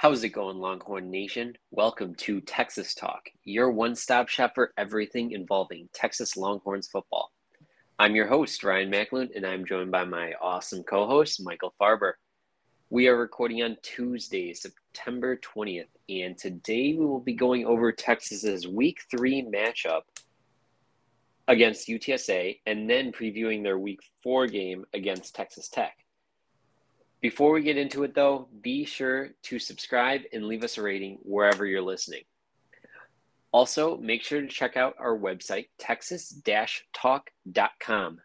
How's it going, Longhorn Nation? Welcome to Texas Talk, your one stop shop for everything involving Texas Longhorns football. I'm your host, Ryan Macklin, and I'm joined by my awesome co host, Michael Farber. We are recording on Tuesday, September 20th, and today we will be going over Texas's week three matchup against UTSA and then previewing their week four game against Texas Tech. Before we get into it, though, be sure to subscribe and leave us a rating wherever you're listening. Also, make sure to check out our website, texas talk.com.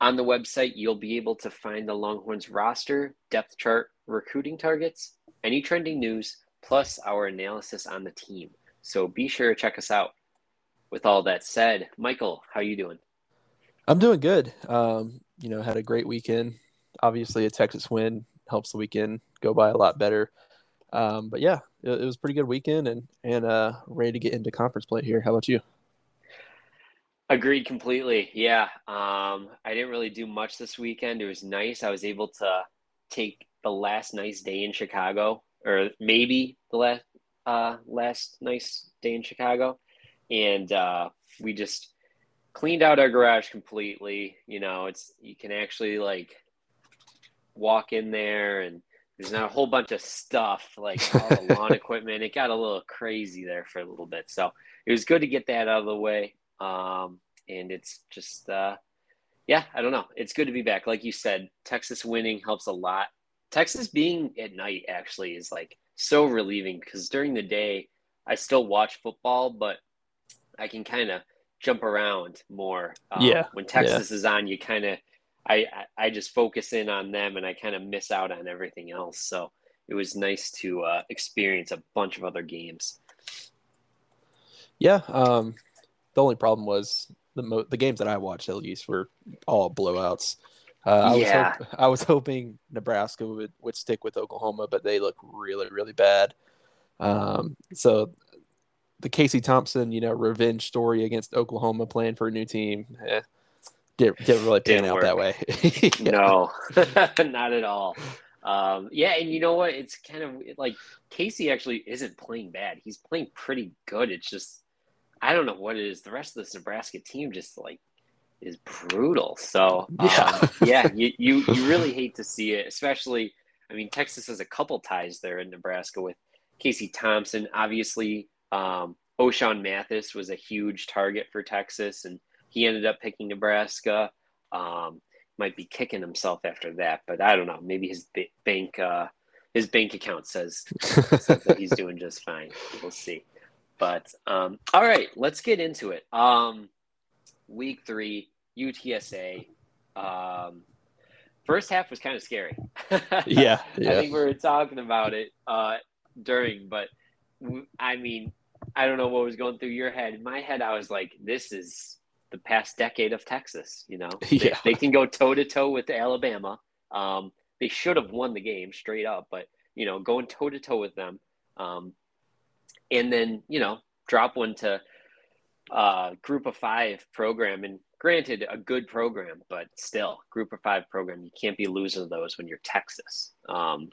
On the website, you'll be able to find the Longhorns roster, depth chart, recruiting targets, any trending news, plus our analysis on the team. So be sure to check us out. With all that said, Michael, how you doing? I'm doing good. Um, you know, had a great weekend obviously a Texas win helps the weekend go by a lot better. Um, but yeah, it, it, was pretty good weekend and and uh, ready to get into conference play here. How about you? Agreed completely. Yeah, um, I didn't really do much this weekend. It was nice. I was able to take the last nice day in Chicago, or maybe the last uh, last nice day in Chicago, and uh, we just cleaned out our garage completely. You know, it's you can actually like walk in there and there's not a whole bunch of stuff like all the lawn equipment. It got a little crazy there for a little bit. So it was good to get that out of the way. Um, and it's just, uh, yeah, I don't know. It's good to be back. Like you said, Texas winning helps a lot. Texas being at night actually is like so relieving because during the day, I still watch football, but I can kind of jump around more. Um, yeah. When Texas yeah. is on, you kind of I I just focus in on them and I kind of miss out on everything else. So it was nice to uh, experience a bunch of other games. Yeah, um, the only problem was the mo- the games that I watched at least were all blowouts. Uh, I yeah. was hope- I was hoping Nebraska would, would stick with Oklahoma, but they look really really bad. Um, so the Casey Thompson, you know, revenge story against Oklahoma playing for a new team. Eh, didn't, didn't really pan out work. that way. No, not at all. Um, yeah, and you know what? It's kind of like Casey actually isn't playing bad. He's playing pretty good. It's just I don't know what it is. The rest of this Nebraska team just like is brutal. So um, yeah, yeah, you, you you really hate to see it, especially. I mean, Texas has a couple ties there in Nebraska with Casey Thompson. Obviously, um, Ochaun Mathis was a huge target for Texas, and he ended up picking Nebraska. Um, might be kicking himself after that, but I don't know. Maybe his bank uh, his bank account says, says that he's doing just fine. We'll see. But um, all right, let's get into it. Um, week three, UTSA. Um, first half was kind of scary. yeah, yeah, I think we were talking about it uh, during, but I mean, I don't know what was going through your head. In my head, I was like, "This is the past decade of Texas. You know, yeah. they, they can go toe to toe with Alabama. Um, they should have won the game straight up, but you know, going toe to toe with them, um, and then you know, drop one to uh, group of five program. And granted, a good program, but still, group of five program. You can't be losing those when you're Texas. Um,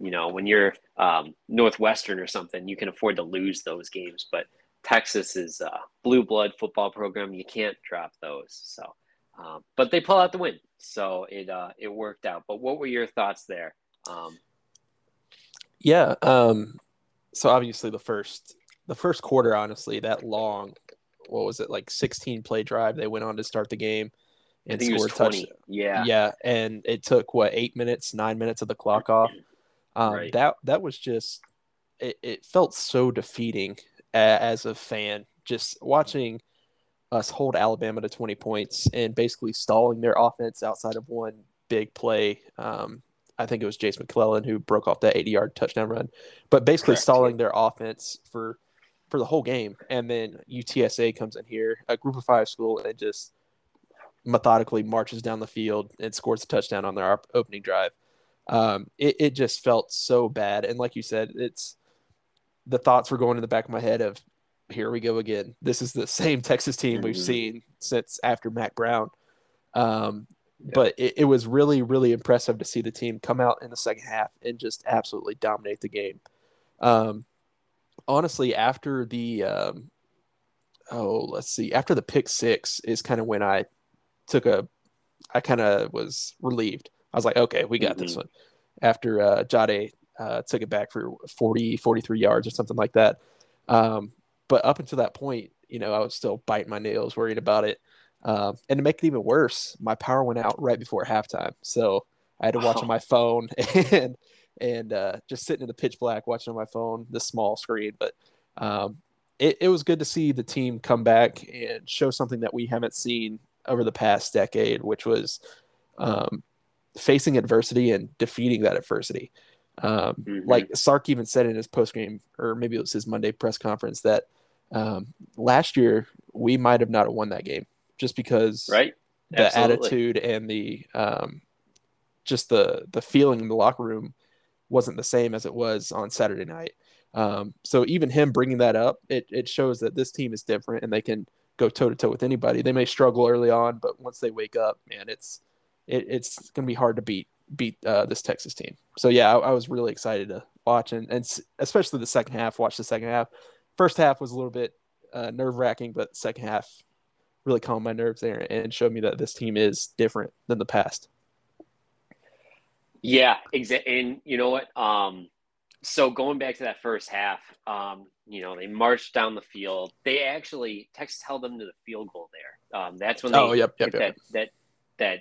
you know, when you're um, Northwestern or something, you can afford to lose those games, but Texas is a blue blood football program. You can't drop those. So, um, but they pull out the win, so it uh, it worked out. But what were your thoughts there? Um, yeah. Um, so obviously the first the first quarter, honestly, that long, what was it like sixteen play drive? They went on to start the game and scored touch. Yeah, yeah, and it took what eight minutes, nine minutes of the clock off. Um, right. That that was just it, it felt so defeating as a fan, just watching us hold Alabama to 20 points and basically stalling their offense outside of one big play. Um, I think it was Jase McClellan who broke off that 80 yard touchdown run, but basically Correct. stalling their offense for for the whole game. And then UTSA comes in here, a group of five school, and just methodically marches down the field and scores a touchdown on their opening drive. Um, it, it just felt so bad. And like you said, it's the thoughts were going in the back of my head of here we go again. This is the same Texas team we've mm-hmm. seen since after Mack Brown. Um, yeah. But it, it, was really, really impressive to see the team come out in the second half and just absolutely dominate the game. Um, honestly, after the um, oh, let's see, after the pick six is kind of when I took a, I kind of was relieved. I was like, okay, we got mm-hmm. this one. After uh, Jahdae uh, took it back for 40, 43 yards or something like that. Um, but up until that point, you know, I was still biting my nails, worried about it. Um, and to make it even worse, my power went out right before halftime. So I had to watch oh. on my phone and and uh, just sitting in the pitch black watching on my phone, the small screen. But um, it, it was good to see the team come back and show something that we haven't seen over the past decade, which was um, facing adversity and defeating that adversity. Um, mm-hmm. Like Sark even said in his post game, or maybe it was his Monday press conference, that um, last year we might have not won that game just because right? the Absolutely. attitude and the um, just the the feeling in the locker room wasn't the same as it was on Saturday night. Um, so even him bringing that up, it, it shows that this team is different and they can go toe to toe with anybody. They may struggle early on, but once they wake up, man, it's it, it's going to be hard to beat beat uh, this Texas team. So yeah, I, I, was really excited to watch and, and especially the second half. Watch the second half. First half was a little bit uh, nerve wracking, but second half really calmed my nerves there and showed me that this team is different than the past. Yeah, exactly. And you know what? Um, so going back to that first half, um, you know, they marched down the field. They actually Texas held them to the field goal there. Um, that's when they oh, yep, yep, yep. that that that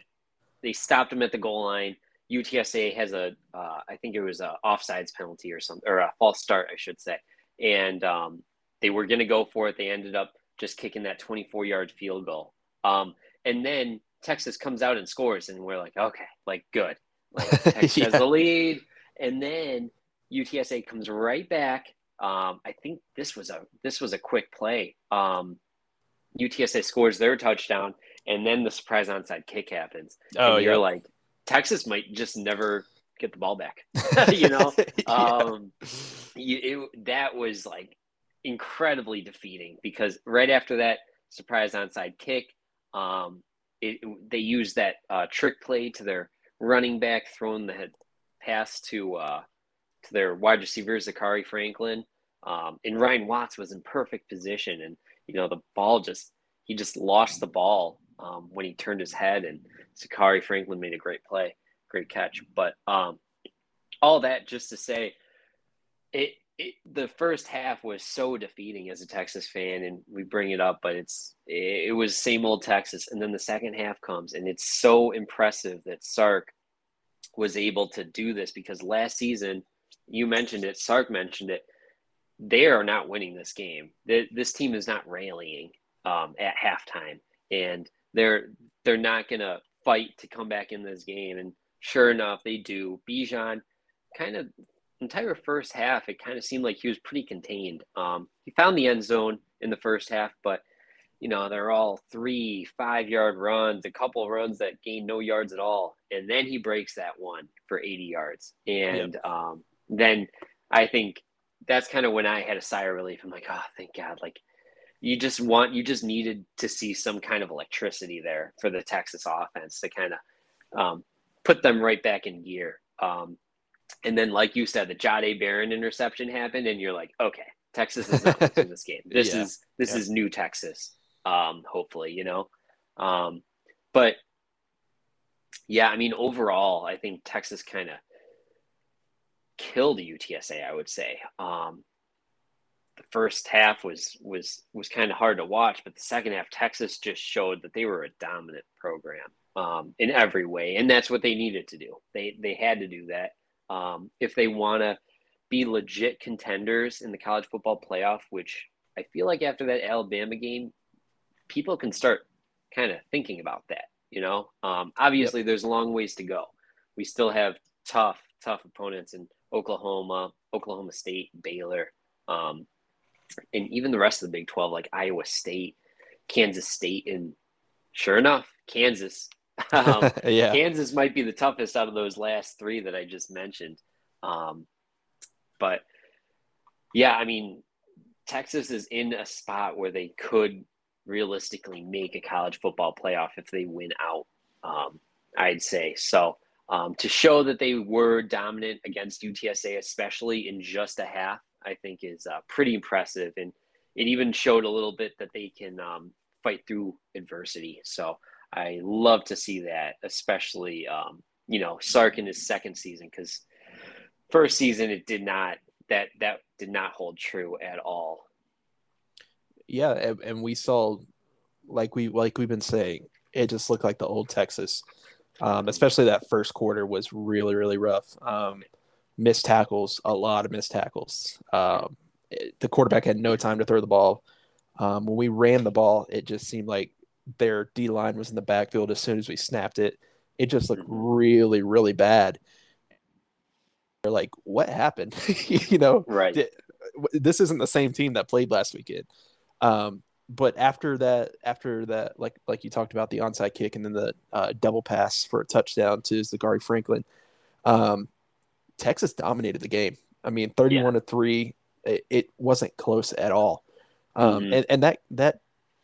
they stopped them at the goal line. UTSA has a, uh, I think it was a offsides penalty or something, or a false start, I should say. And um, they were going to go for it. They ended up just kicking that 24 yard field goal. Um, and then Texas comes out and scores, and we're like, okay, like good. Like Texas yeah. has the lead. And then UTSA comes right back. Um, I think this was a this was a quick play. Um, UTSA scores their touchdown, and then the surprise onside kick happens. Oh, and you're yeah. like, Texas might just never get the ball back. you know, yeah. um, you, it, that was like incredibly defeating because right after that surprise onside kick, um, it, they used that uh, trick play to their running back, throwing the pass to uh, to their wide receiver Zakhari Franklin, um, and Ryan Watts was in perfect position, and you know the ball just he just lost the ball um, when he turned his head, and Zakhari Franklin made a great play, great catch. But um, all that just to say, it, it the first half was so defeating as a Texas fan, and we bring it up, but it's it, it was same old Texas, and then the second half comes, and it's so impressive that Sark was able to do this because last season you mentioned it, Sark mentioned it. They are not winning this game. This team is not rallying um, at halftime, and they're they're not gonna fight to come back in this game. And sure enough, they do. Bijan, kind of entire first half, it kind of seemed like he was pretty contained. Um, he found the end zone in the first half, but you know they're all three, five yard runs, a couple runs that gain no yards at all, and then he breaks that one for 80 yards, and yep. um, then I think that's kind of when I had a sigh of relief. I'm like, oh, thank God! Like you just want you just needed to see some kind of electricity there for the Texas offense to kind of um, put them right back in gear. Um, and then, like you said, the Jahdae Barron interception happened, and you're like, okay, Texas is not losing this game. This yeah. is this yeah. is new Texas. Um, hopefully, you know. Um, but yeah, I mean, overall, I think Texas kind of killed the UTSA. I would say. Um, the first half was was was kind of hard to watch, but the second half, Texas just showed that they were a dominant program um, in every way, and that's what they needed to do. They they had to do that um, if they want to be legit contenders in the college football playoff. Which I feel like after that Alabama game, people can start kind of thinking about that. You know, um, obviously yep. there's a long ways to go. We still have tough tough opponents in Oklahoma, Oklahoma State, Baylor. Um, and even the rest of the Big 12, like Iowa State, Kansas State, and sure enough, Kansas. Um, yeah. Kansas might be the toughest out of those last three that I just mentioned. Um, but yeah, I mean, Texas is in a spot where they could realistically make a college football playoff if they win out. Um, I'd say so. Um, to show that they were dominant against UTSA, especially in just a half, I think is uh, pretty impressive, and it even showed a little bit that they can um, fight through adversity. So I love to see that, especially um, you know Sark in his second season because first season it did not that that did not hold true at all. Yeah, and, and we saw like we like we've been saying, it just looked like the old Texas. Um, especially that first quarter was really really rough. Um, missed tackles, a lot of missed tackles. Um, it, the quarterback had no time to throw the ball. Um, when we ran the ball, it just seemed like their D line was in the backfield as soon as we snapped it. It just looked mm-hmm. really really bad. They're like, what happened? you know, right? Did, this isn't the same team that played last weekend. Um, but after that, after that, like like you talked about the onside kick and then the uh, double pass for a touchdown to Zakhari Franklin, um, Texas dominated the game. I mean, thirty-one yeah. to three. It, it, wasn't close at all. Um, mm-hmm. and, and that that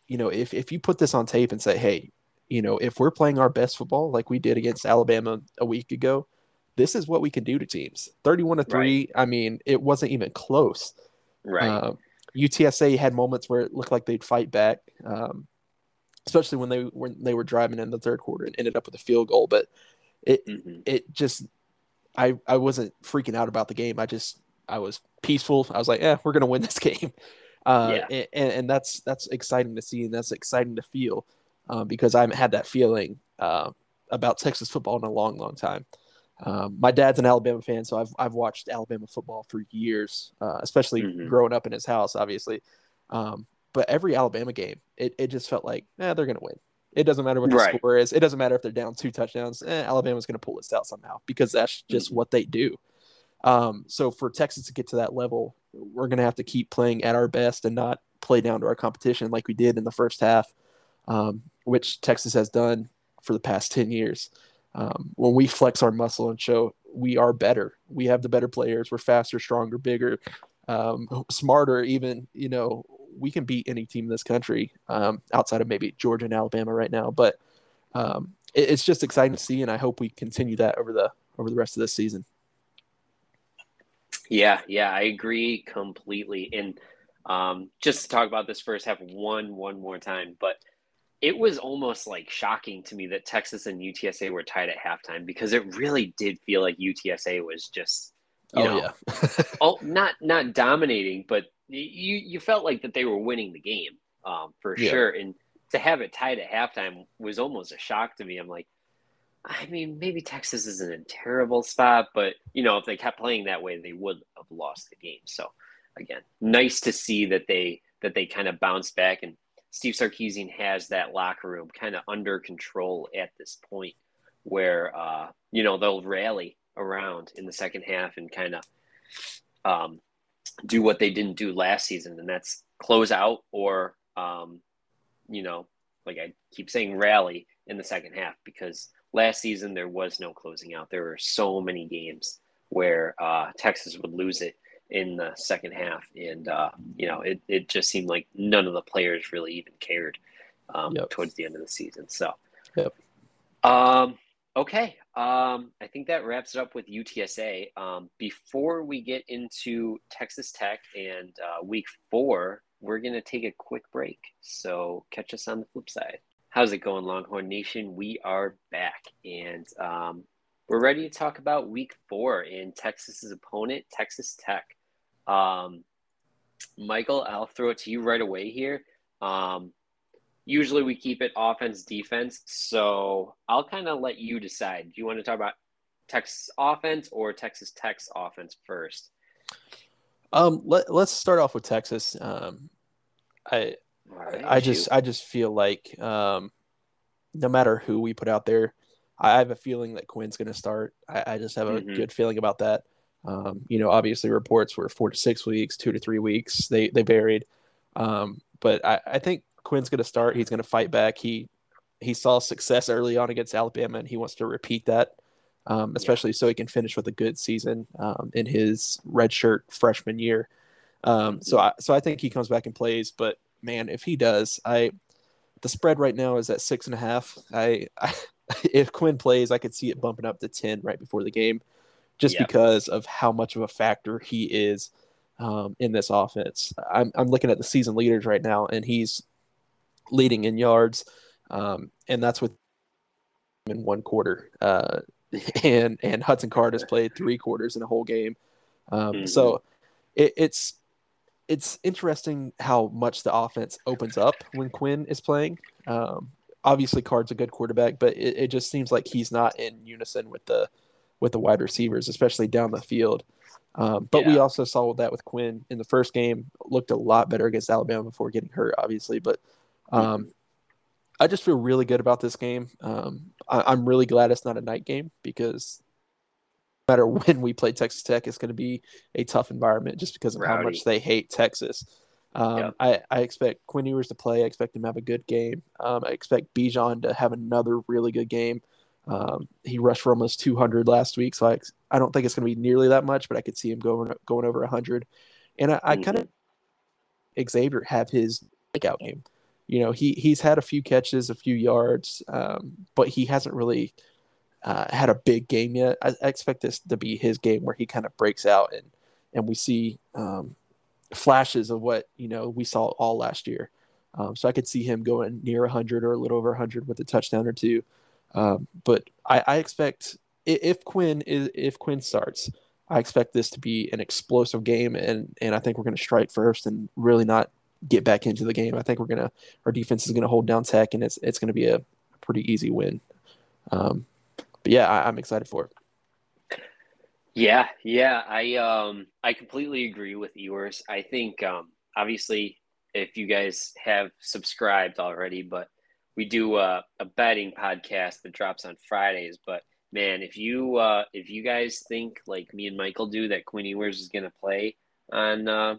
you know, if if you put this on tape and say, hey, you know, if we're playing our best football like we did against Alabama a week ago, this is what we can do to teams. Thirty-one to three. Right. I mean, it wasn't even close. Right. Um, UTSA had moments where it looked like they'd fight back, um, especially when they when they were driving in the third quarter and ended up with a field goal. But it mm-hmm. it just I I wasn't freaking out about the game. I just I was peaceful. I was like, yeah, we're gonna win this game. Uh, yeah. and, and that's that's exciting to see and that's exciting to feel um, because I haven't had that feeling uh, about Texas football in a long, long time. Um, my dad's an Alabama fan, so I've I've watched Alabama football for years, uh, especially mm-hmm. growing up in his house, obviously. Um, but every Alabama game, it, it just felt like, eh, they're gonna win. It doesn't matter what the right. score is. It doesn't matter if they're down two touchdowns. Eh, Alabama's gonna pull this out somehow because that's just mm-hmm. what they do. Um, so for Texas to get to that level, we're gonna have to keep playing at our best and not play down to our competition like we did in the first half, um, which Texas has done for the past ten years um, when we flex our muscle and show we are better, we have the better players, we're faster, stronger, bigger, um, smarter. Even you know we can beat any team in this country um, outside of maybe Georgia and Alabama right now. But um, it, it's just exciting to see, and I hope we continue that over the over the rest of this season. Yeah, yeah, I agree completely. And um, just to talk about this first half one one more time, but it was almost like shocking to me that Texas and UTSA were tied at halftime because it really did feel like UTSA was just you oh, know yeah. oh not not dominating but you you felt like that they were winning the game um, for yeah. sure. And to have it tied at halftime was almost a shock to me. I'm like I mean maybe Texas isn't a terrible spot but you know if they kept playing that way they would have lost the game. So again nice to see that they that they kind of bounced back. And Steve Sarkisian has that locker room kind of under control at this point where, uh, you know, they'll rally around in the second half and kind of um, do what they didn't do last season, and that's close out or, um, you know, like I keep saying, rally in the second half because last season there was no closing out. There were so many games where uh, Texas would lose it in the second half, and uh, you know it, it just seemed like none of the players really even cared um, yep. towards the end of the season. So, yep. Um, okay, um, I think that wraps it up with UTSA. Um, before we get into Texas Tech and uh, Week Four, we're gonna take a quick break. So catch us on the flip side. How's it going, Longhorn Nation? We are back, and um, we're ready to talk about Week Four and Texas's opponent, Texas Tech. Um, Michael, I'll throw it to you right away here. Usually we keep it offense defense, so I'll kind of let you decide. Do you want to talk about Texas offense or Texas Tech's offense first? Um, let, let's start off with Texas. Um, I right, I just I just feel like um, no matter who we put out there, I have a feeling that Quinn's going to start. I, I, just have a mm-hmm. good feeling about that. Um, you know, obviously reports were four to six weeks, two to three weeks. They they varied, um, but I, I think Quinn's going to start. He's going to fight back. He he saw success early on against Alabama, and he wants to repeat that, um, especially yeah. so he can finish with a good season um, in his redshirt freshman year. Um, so I so I think he comes back and plays. But man, if he does, I the spread right now is at six and a half. I, I if Quinn plays, I could see it bumping up to ten right before the game just yeah. because of how much of a factor he is. um, in this offense. I'm, I'm looking at the season leaders right now, and he's leading in yards, um, and that's with in one quarter. Uh, and and Hudson Card has played three quarters in a whole game. Um, mm-hmm. So it, it's it's interesting how much the offense opens up when Quinn is playing. Um, obviously, Card's a good quarterback, but it, it, just seems like he's not in unison with the with the wide receivers, especially down the field. Um, but yeah. we also saw that with Quinn in the first game. Looked a lot better against Alabama before getting hurt, obviously. But um, I just feel really good about this game. Um, I, am really glad it's not a night game because no matter when we play Texas Tech, it's going to be a tough environment just because of Rowdy. how much they hate Texas. Um, yeah. I, I, expect Quinn Ewers to play. I expect him to have a good game. Um, I expect Bijan to have another really good game. Um, he rushed for almost 200 last week, so I, I don't think it's going to be nearly that much, but I could see him going going over 100. And I, I kind of mm-hmm. Xavier have his breakout game. You know, he he's had a few catches, a few yards, um, but he hasn't really uh, had a big game yet. I, I, expect this to be his game where he kind of breaks out and and we see um, flashes of what you know we saw all last year. Um, so I could see him going near 100 or a little over 100 with a touchdown or two. Um, but I, I, expect if Quinn is if Quinn starts, I expect this to be an explosive game, and and I think we're going to strike first and really not get back into the game. I think we're gonna our defense is to hold down Tech, and it's it's to be a pretty easy win. Um, but yeah, I, I'm excited for it. Yeah, yeah, I um I completely agree with Ewers. I think um obviously if you guys have subscribed already, but we do a, a betting podcast that drops on Fridays. But man, if you uh, if you guys think like me and Michael do that Quinn Ewers is to play on uh,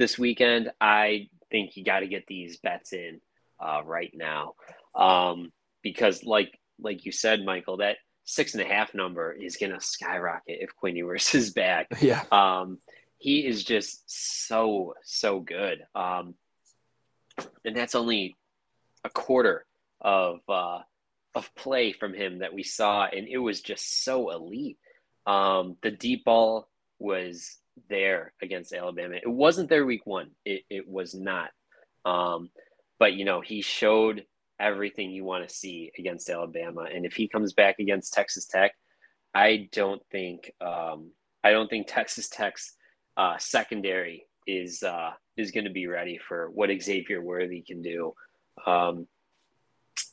this weekend, I think you got to get these bets in uh, right now um, because, like like you said, Michael, that six and a half number is going to skyrocket if Quinn Ewers is back. Yeah. Um, he is just so so good, um, and that's only a quarter of uh, of play from him that we saw, and it was just so elite. Um, the deep ball was there against Alabama. It wasn't there week one. It it was not. Um, but you know he showed everything you want to see against Alabama, and if he comes back against Texas Tech, I don't think um, I don't think Texas Tech's uh, secondary is uh, is going to be ready for what Xavier Worthy can do. Um,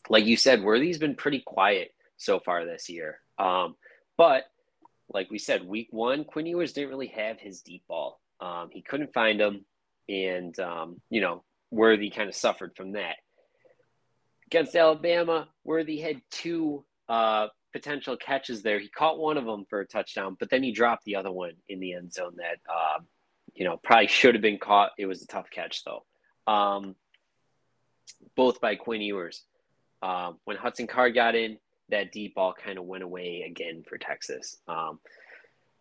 like you said, Worthy's been pretty quiet so far this year. Um, but like we said, week one, Quinn Ewers didn't really have his deep ball. Um, he couldn't find him, and um, you know Worthy kind of suffered from that. Against Alabama, Worthy had two uh, potential catches there. He caught one of them for a touchdown, but then he dropped the other one in the end zone that uh, you know probably should have been caught. It was a tough catch though. Um, both by Quinn Ewers. Um, when Hudson Card got in, that deep ball kind of went away again for Texas. Um,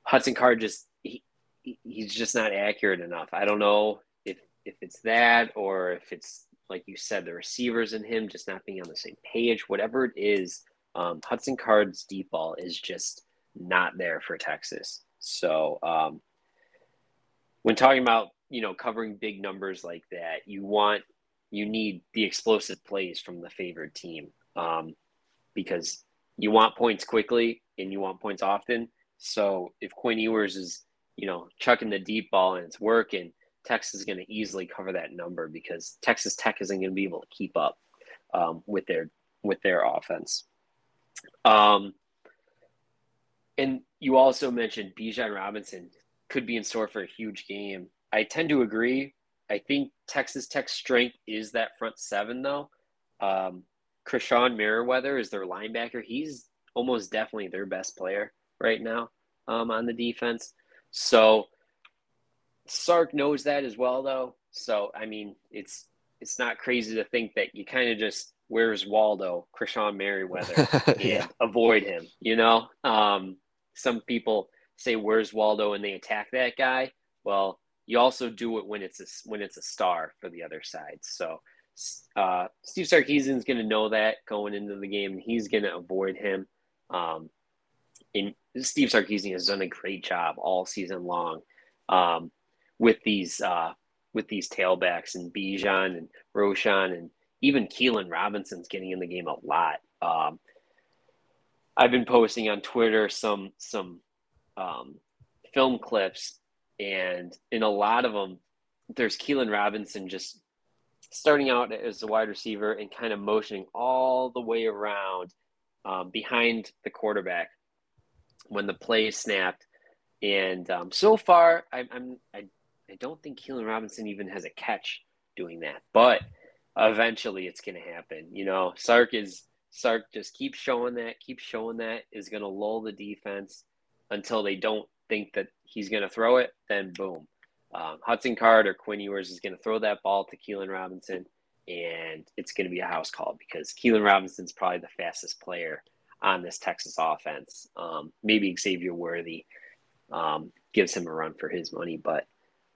Hudson Card just he, he's just not accurate enough. I don't know if if it's that or if it's like you said the receivers and him just not being on the same page. Whatever it is, um, Hudson Card's deep ball is just not there for Texas. So um, when talking about you know covering big numbers like that, you want you need the explosive plays from the favored team um, because you want points quickly and you want points often. So if Quinn Ewers is, you know, chucking the deep ball and it's working, Texas is going to easily cover that number because Texas Tech isn't going to be able to keep up um, with their with their offense. Um, and you also mentioned Bijan Robinson could be in store for a huge game. I tend to agree. I think Texas Tech's strength is that front seven, though. Um, Krishon Merriweather is their linebacker. He's almost definitely their best player right now um, on the defense. So Sark knows that as well, though. So I mean, it's it's not crazy to think that you kind of just where's Waldo, Krishon Merriweather, yeah. avoid him. You know, um, some people say where's Waldo and they attack that guy. Well, you also do it when it's a, when it's a star for the other side. So uh, Steve Sarkisian's going to know that going into the game. And he's going to avoid him. Um, and Steve Sarkisian has done a great job all season long um, with these uh, with these tailbacks and Bijan and Roschon and even Keilan Robinson's getting in the game a lot. Um, I've been posting on Twitter some some um, film clips, and in a lot of them, there's Keilan Robinson just starting out as a wide receiver and kind of motioning all the way around um, behind the quarterback when the play is snapped. And um, so far, I, I'm I, I don't think Keilan Robinson even has a catch doing that, but eventually it's going to happen. You know, Sark is Sark just keeps showing that, keeps showing that is going to lull the defense until they don't think that he's going to throw it. Then boom, um, Hudson Card or Quinn Ewers is going to throw that ball to Keilan Robinson, and it's going to be a house call because Keilan Robinson's probably the fastest player on this Texas offense. Um, maybe Xavier Worthy um, gives him a run for his money, but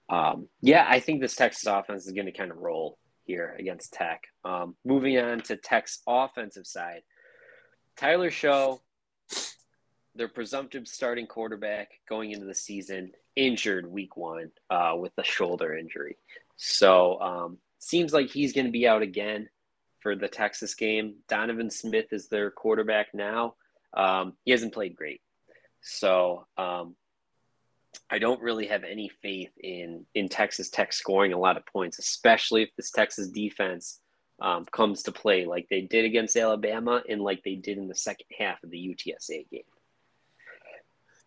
um, yeah, I think this Texas offense is going to kind of roll here against Tech. Um, moving on to Tech's offensive side, Tyler Shough, their presumptive starting quarterback going into the season, injured week one uh, with a shoulder injury. So um, seems like he's going to be out again for the Texas game. Donovan Smith is their quarterback now. Um, he hasn't played great. So um, I don't really have any faith in in Texas Tech scoring a lot of points, especially if this Texas defense um, comes to play like they did against Alabama and like they did in the second half of the UTSA game.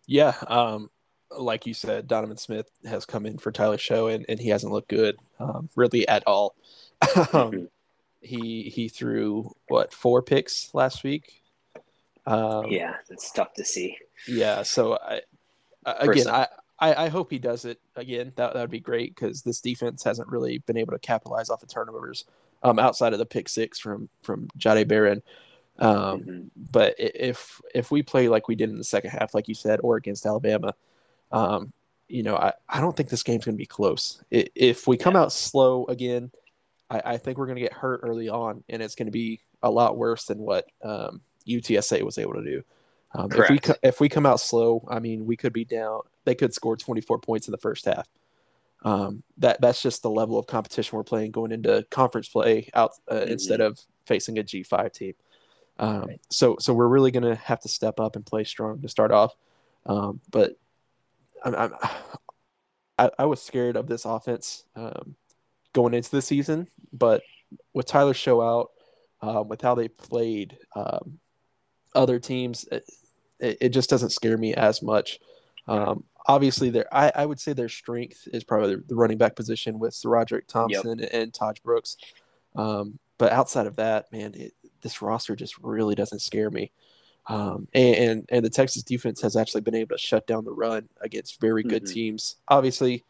Yeah, um, like you said, Donovan Smith has come in for Tyler Shough and, and he hasn't looked good um, really at all. mm-hmm. He he threw what four picks last week. Um, yeah, it's tough to see. Yeah, so I, again, I, I, I hope he does it again. That that would be great because this defense hasn't really been able to capitalize off the turnovers um, outside of the pick six from from Jahdae Barron. Um, mm-hmm. But if if we play like we did in the second half, like you said, or against Alabama, um, you know, I, I don't think this game's going to be close. If we come out slow again, I, I think we're going to get hurt early on, and it's going to be a lot worse than what um, UTSA was able to do. Um, if we if we come out slow, I mean, we could be down. They could score 24 points in the first half. Um, that that's just the level of competition we're playing going into conference play out uh, mm-hmm. instead of facing a G5 team. Um, right. So so we're really going to have to step up and play strong to start off. Um, but I'm, I'm, i I, was scared of this offense um, going into the season, but with Tyler Shough out, uh, with how they played um, other teams, it, it, just doesn't scare me as much. Um, obviously, there I, I, would say their strength is probably the running back position with Roderick Thompson yep. and Tahj Brooks. Um, but outside of that, man, it, this roster just really doesn't scare me. Um, and, and, and the Texas defense has actually been able to shut down the run against very good mm-hmm. teams. Obviously,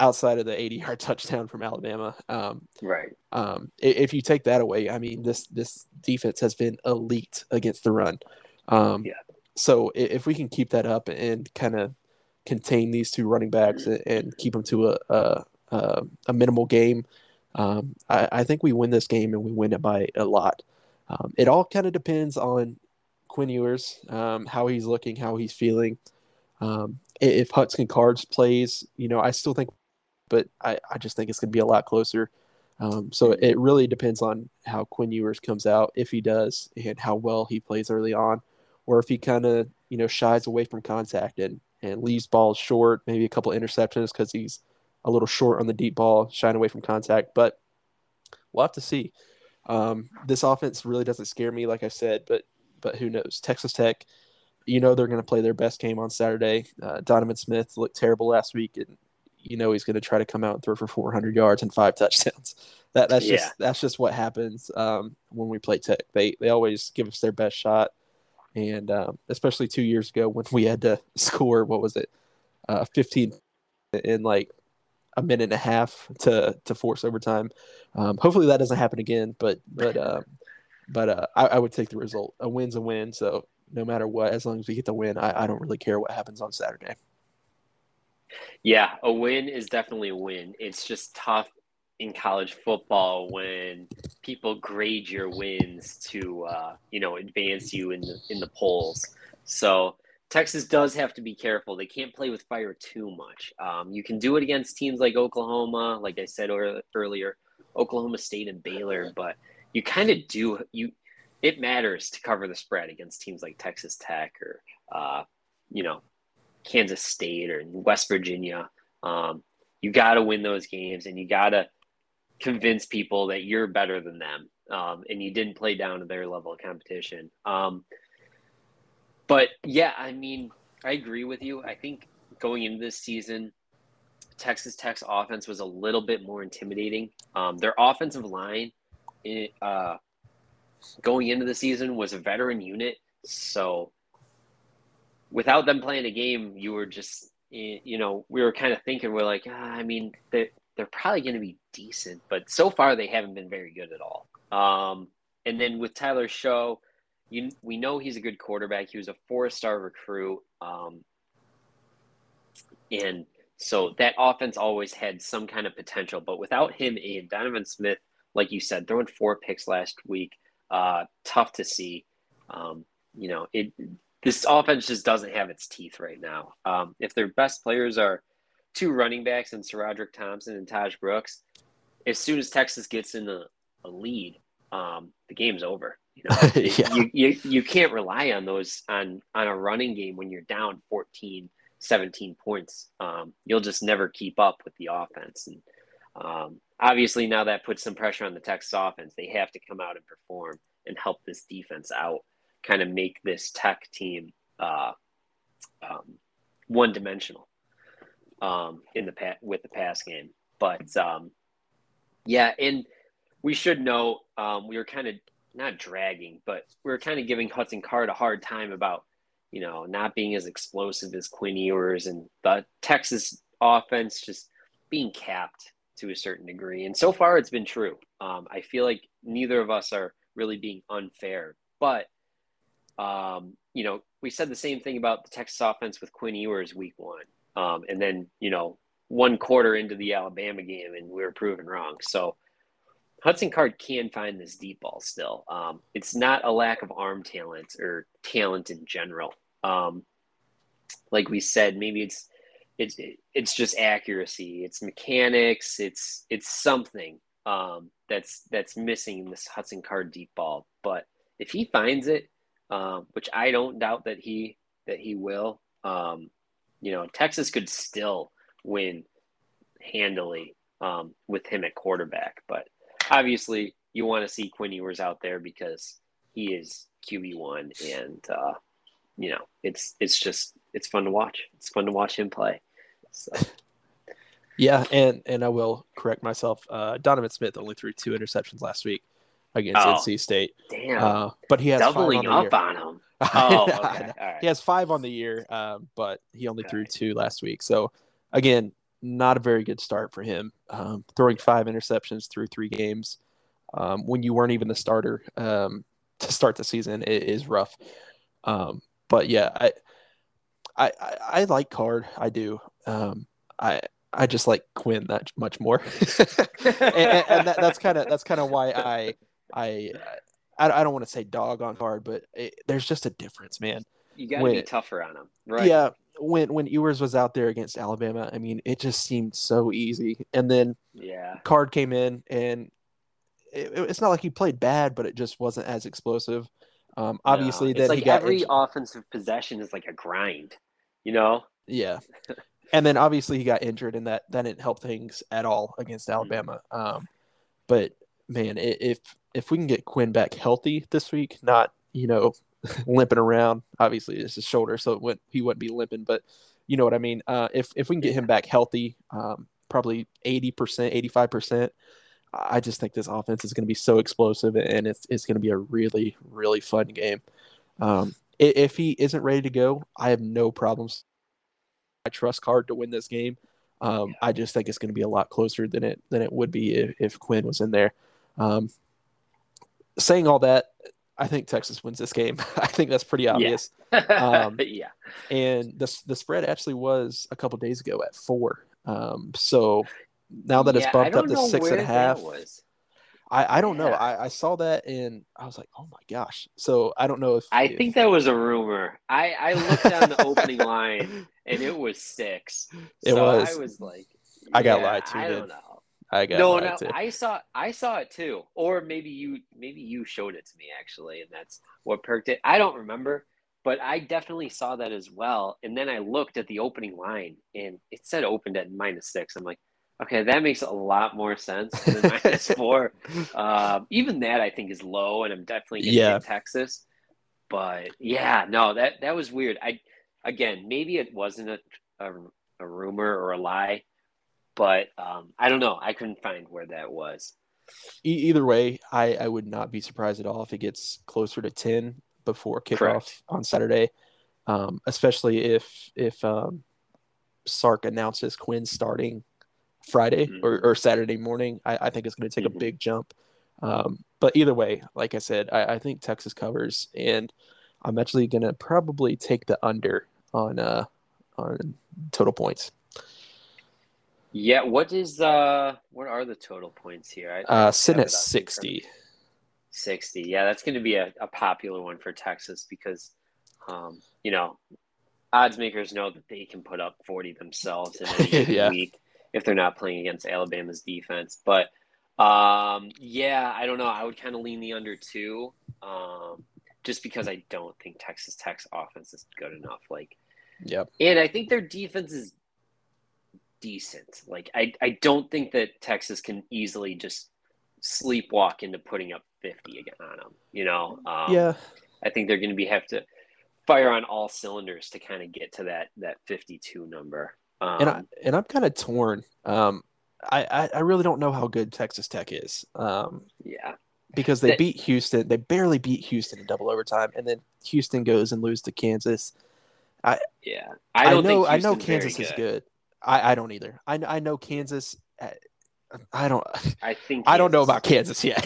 outside of the 80 yard touchdown from Alabama. Um, right. Um, if you take that away, I mean, this this defense has been elite against the run. Um, yeah. So if we can keep that up and kind of contain these two running backs mm-hmm. and keep them to a a, a minimal game, um, I, I, think we win this game and we win it by a lot. Um, it all kind of depends on Quinn Ewers, um, how he's looking, how he's feeling. Um, if Hudson Cards plays, you know, I still think, but I, I just think it's going to be a lot closer. Um, so it really depends on how Quinn Ewers comes out, if he does, and how well he plays early on, or if he kind of, you know, shies away from contact and, and leaves balls short, maybe a couple interceptions because he's a little short on the deep ball, shying away from contact. But we'll have to see. Um, this offense really doesn't scare me, like I said, but but who knows? Texas Tech, you know they're going to play their best game on Saturday. Uh, Donovan Smith looked terrible last week, and you know he's going to try to come out and throw for 400 yards and five touchdowns. That that's yeah. just that's just what happens um, when we play Tech. They they always give us their best shot, and um, especially two years ago when we had to score what was it, uh, 15 in like a minute and a half to to force overtime. Um, hopefully that doesn't happen again, but but um, but uh, I, I, would take the result. A win's a win. So no matter what, as long as we get the win, I, I don't really care what happens on Saturday. Yeah, a win is definitely a win. It's just tough in college football when people grade your wins to uh, you know advance you in the in the polls. So Texas does have to be careful. They can't play with fire too much. Um, you can do it against teams like Oklahoma, like I said earlier, Oklahoma State and Baylor, but you kind of do you. It matters to cover the spread against teams like Texas Tech or uh, you know Kansas State or West Virginia. Um, you got to win those games, and you got to convince people that you're better than them, um, and you didn't play down to their level of competition. But yeah, I mean, I agree with you. I think going into this season, Texas Tech's offense was a little bit more intimidating. Um, their offensive line, uh, going into the season, was a veteran unit. So without them playing a game, you were just, you know, we were kind of thinking, we're like, ah, I mean, they're, they're probably going to be decent, but so far they haven't been very good at all. Um, and then with Tyler Shough, you, we know he's a good quarterback. He was a four-star recruit, um, and so that offense always had some kind of potential. But without him and Donovan Smith, like you said, throwing four picks last week, uh, tough to see. Um, you know, it this offense just doesn't have its teeth right now. Um, if their best players are two running backs and SaRodorick Thompson and Tahj Brooks, as soon as Texas gets in a, a lead, um, the game's over. You know, yeah. you, you, you can't rely on those on, on a running game when you're down 14, 17 points. Um, you'll just never keep up with the offense. And um, obviously now that puts some pressure on the Texas offense. They have to come out and perform and help this defense out, kind of make this tech team uh, um, one dimensional um, in the pa- with the pass game. But um, yeah, and we should know um, we were kind of not dragging, but we are kind of giving Hudson Card a hard time about, you know, not being as explosive as Quinn Ewers and the Texas offense just being capped to a certain degree. And so far, it's been true. Um, I feel like neither of us are really being unfair, but um, you know, we said the same thing about the Texas offense with Quinn Ewers week one, um, and then you know, one quarter into the Alabama game, and we were proven wrong. So Hudson Card can find this deep ball still. Um, it's not a lack of arm talent or talent in general. Um, like we said, maybe it's it's it's just accuracy, it's mechanics, it's it's something um, that's that's missing in this Hudson Card deep ball. But if he finds it, um, which I don't doubt that he that he will, um, you know, Texas could still win handily um, with him at quarterback, but obviously you want to see Quinn Ewers out there because he is QB one, and uh, you know it's it's just it's fun to watch. It's fun to watch him play. So. Yeah, and and I will correct myself. Uh, Donovan Smith only threw two interceptions last week against oh, NC State. Damn, uh, but he has doubling on up on him. Oh, okay. He has five on the year, um, but he only threw two last week. So again, not a very good start for him. Um, throwing five interceptions through three games um, when you weren't even the starter um, to start the season it is rough. Um, but yeah, I, I, I, I like Card. I do. Um, I I just like Quinn that much more, and, and, and that, that's kind of that's kind of why I I I, don't want to say dog on Card, but it, there's just a difference, man. You got to be tougher on him, right? Yeah, when when Ewers was out there against Alabama, I mean, it just seemed so easy. And then yeah, Card came in, and it, it's not like he played bad, but it just wasn't as explosive. Um, obviously, no, then like he got every offensive possession is like a grind, you know? Yeah. and then obviously he got injured, and that that didn't help things at all against mm-hmm. Alabama. Um, but man, if if we can get Quinn back healthy this week, not you know limping around. Obviously, it's his shoulder, so it he wouldn't be limping, but you know what I mean. Uh, if if we can get him back healthy, um, probably eighty percent, eighty five percent. I just think this offense is going to be so explosive, and it's it's going to be a really really fun game. Um, if he isn't ready to go, I have no problems. I trust Card to win this game. Um, I just think it's going to be a lot closer than it than it would be if, if Quinn was in there. Um, saying all that, I think Texas wins this game. I think that's pretty obvious. Yeah. um, yeah. And the the spread actually was a couple days ago at four. Um, so now that yeah, it's bumped up to six and a half, I, I don't know. I, I saw that and I was like, oh my gosh. So I don't know if I if... think that was a rumor. I I looked down the opening line and it was six. It so was. I was like, I got lied to. I don't know. I got no, no, to. I saw I saw it too. Or maybe you maybe you showed it to me actually, and that's what perked it. I don't remember, but I definitely saw that as well. And then I looked at the opening line and it said opened at minus six. I'm like, okay, that makes a lot more sense than minus four. Um, even that I think is low, and I'm definitely gonna Yeah. Texas. But yeah, no, that that was weird. I again, maybe it wasn't a a, a rumor or a lie, but um, I don't know. I couldn't find where that was. E- either way, I, I would not be surprised at all if it gets closer to ten before kickoff Correct. on Saturday, um, especially if if um, Sark announces Quinn starting Friday or, Mhm. or Saturday morning. I, I think it's going to take Mhm. a big jump. Um, but either way, like I said, I, I think Texas covers, and I'm actually going to probably take the under on uh, on total points. Yeah, what is uh what are the total points here? I, Uh, sitting at it up in front of 60. 60. Yeah, that's going to be a, a popular one for Texas because um, you know, odds makers know that they can put up 40 themselves in any Yeah. week if they're not playing against Alabama's defense. But um, yeah, I don't know. I would kind of lean the under two, um, just because I don't think Texas Tech's offense is good enough. Like, Yep. and I think their defense is decent. Like, I, I don't think that Texas can easily just sleepwalk into putting up 50 again on them. You know, um, yeah. I think they're going to be have to fire on all cylinders to kind of get to that that 52 number. Um, and I and I'm kind of torn. Um, I, I I really don't know how good Texas Tech is. Um, yeah, because they That- beat Houston, they barely beat Houston in double overtime, and then Houston goes and loses to Kansas. I yeah. I, don't know I know Kansas is good. I, I don't either. I I know Kansas. uh, I don't. I think I don't know about Kansas yet.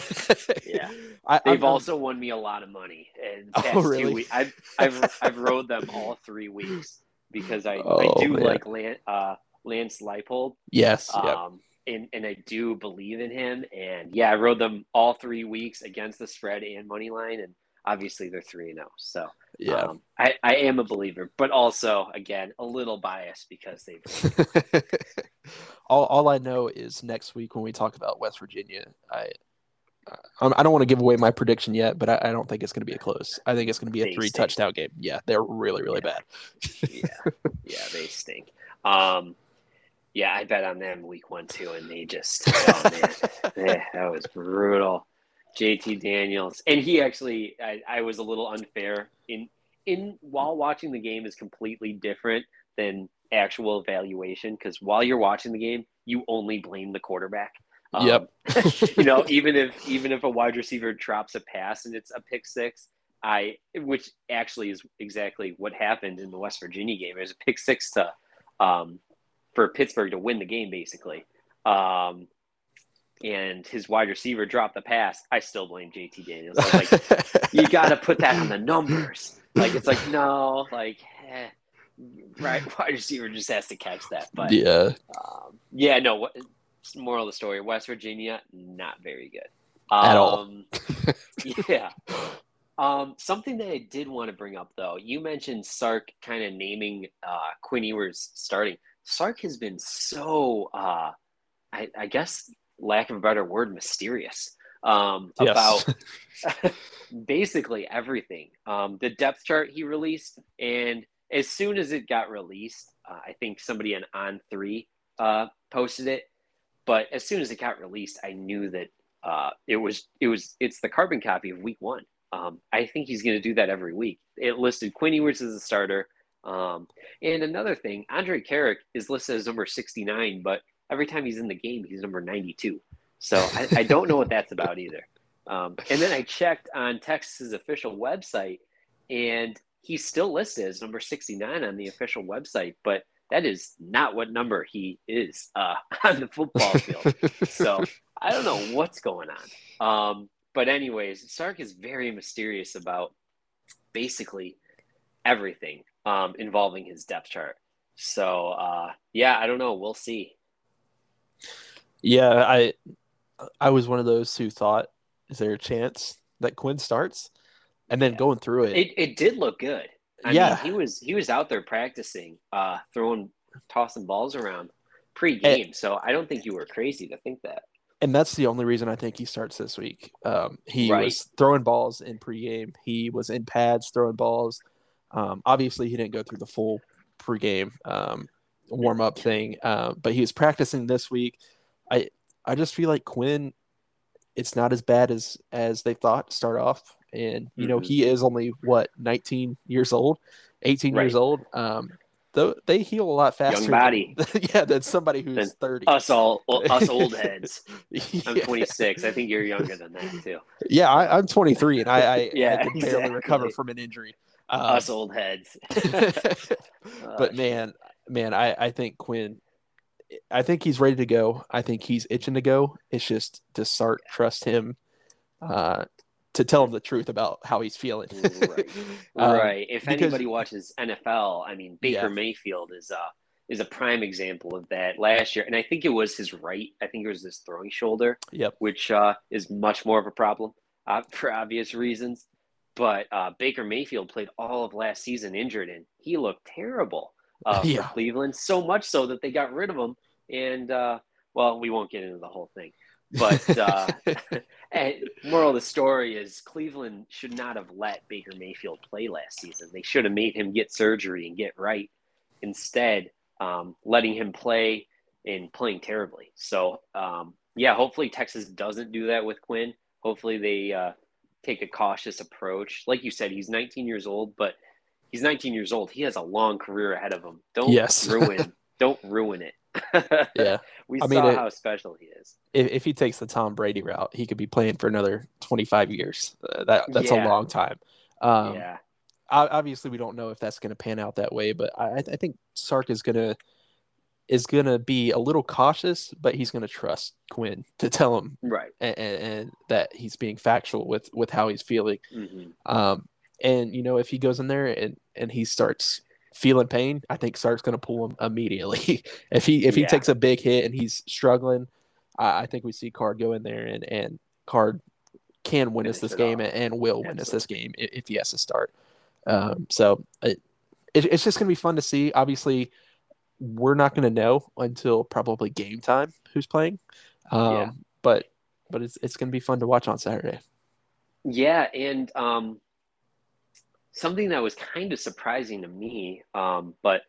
Yeah. I, They've I'm- also won me a lot of money, and Oh, past really? two weeks, I've I've I've rode them all three weeks because I, Oh, I do man. like Lance, uh, Lance Leipold, Yes. yep. um, and and I do believe in him, and yeah, I rode them all three weeks against the spread and money line, and obviously they're three and zero, so Yeah. um, I I am a believer, but also again a little biased because they've all, all I know is next week when we talk about West Virginia, I I don't want to give away my prediction yet, but I, I don't think it's going to be a close. I think it's going to be a They three stink. touchdown game. Yeah, they're really really Yeah. bad. yeah, yeah, they stink. Um, yeah, I bet on them week one too, and they just oh man, eh, that was brutal. JT Daniels, and he actually, I, I was a little unfair in in while watching the game is completely different than actual evaluation because while you're watching the game, you only blame the quarterback. Um, Yep. you know, even if even if a wide receiver drops a pass and it's a pick six, I which actually is exactly what happened in the West Virginia game. It was a pick six to um, for Pittsburgh to win the game, basically. Um, and his wide receiver dropped the pass. I still blame JT Daniels. Like, you got to put that on the numbers. Like it's like no, like eh, right, wide receiver just has to catch that. But yeah. um, yeah, no. What moral of the story? West Virginia not very good At all. Um, yeah. Um, something that I did want to bring up though, you mentioned Sark kind of naming uh, Quinn Ewers starting. Sark has been so, uh, I, I guess, lack of a better word, mysterious um, Yes. about basically everything. Um, the depth chart he released, and as soon as it got released, uh, I think somebody on On Three uh, posted it. But as soon as it got released, I knew that uh, it was it was it's the carbon copy of Week One. Um, I think he's going to do that every week. It listed Quinn Ewers as a starter. Um, and another thing, Andre Carrick is listed as number 69, but every time he's in the game, he's number 92. So I, I don't know what that's about either. Um, and then I checked on Texas's official website, and he's still listed as number 69 on the official website, but that is not what number he is uh, on the football field. so I don't know what's going on. Um, but anyways, Sark is very mysterious about basically everything um, involving his depth chart. So uh, yeah, I don't know. We'll see. Yeah, I I was one of those who thought, is there a chance that Quinn starts? And then yeah. going through it, it, it did look good. I yeah, mean, he was he was out there practicing, uh, throwing, tossing balls around pre-game. And, so I don't think you were crazy to think that. And that's the only reason I think he starts this week. Um, he right. was throwing balls in pregame. He was in pads throwing balls. Um, obviously, he didn't go through the full pregame um, warm up thing, uh, but he was practicing this week. I I just feel like Quinn, it's not as bad as as they thought to start off, and you mm-hmm. know he is only what 19 years old, 18 right. years old. Um, though they heal a lot faster. Young body, than, yeah, than somebody who's than 30. Us all, us old heads. yeah. I'm 26. I think you're younger than that too. Yeah, I, am 23, and I, I, yeah, I can exactly. barely recover from an injury. Um, us old heads. but man, man, I, I think Quinn, I think he's ready to go. I think he's itching to go. It's just to start trust him, uh, to tell him the truth about how he's feeling. right. um, right. If because, anybody watches NFL, I mean Baker yeah. Mayfield is uh is a prime example of that last year, and I think it was his right. I think it was his throwing shoulder. Yep. Which uh, is much more of a problem uh, for obvious reasons. But uh, Baker Mayfield played all of last season injured, and he looked terrible uh, yeah. for Cleveland. So much so that they got rid of him. And uh, well, we won't get into the whole thing. But uh, moral of the story is Cleveland should not have let Baker Mayfield play last season. They should have made him get surgery and get right. Instead, um, letting him play and playing terribly. So um, yeah, hopefully Texas doesn't do that with Quinn. Hopefully they uh, take a cautious approach. Like you said, he's 19 years old, but he's 19 years old. He has a long career ahead of him. Don't yes. ruin. don't ruin it. yeah, we I saw mean, how special he is. If, if he takes the Tom Brady route, he could be playing for another 25 years. Uh, that that's yeah. a long time. Um, yeah. Obviously, we don't know if that's going to pan out that way, but I, I think Sark is going to is going to be a little cautious, but he's going to trust Quinn to tell him right and, and, and, that he's being factual with with how he's feeling. Mm-hmm. Um, and you know, if he goes in there and and he starts feeling pain, I think Sark's going to pull him immediately. if he if he yeah. takes a big hit and he's struggling, I, I, think we see Card go in there and and Card can win us this game off. and will Absolutely. win us this game if he has to start. Um, so it, it, it's just going to be fun to see. Obviously we're not going to know until probably game time who's playing. Um, yeah. But but it's it's going to be fun to watch on Saturday. Yeah, and um, something that was kind of surprising to me, um, but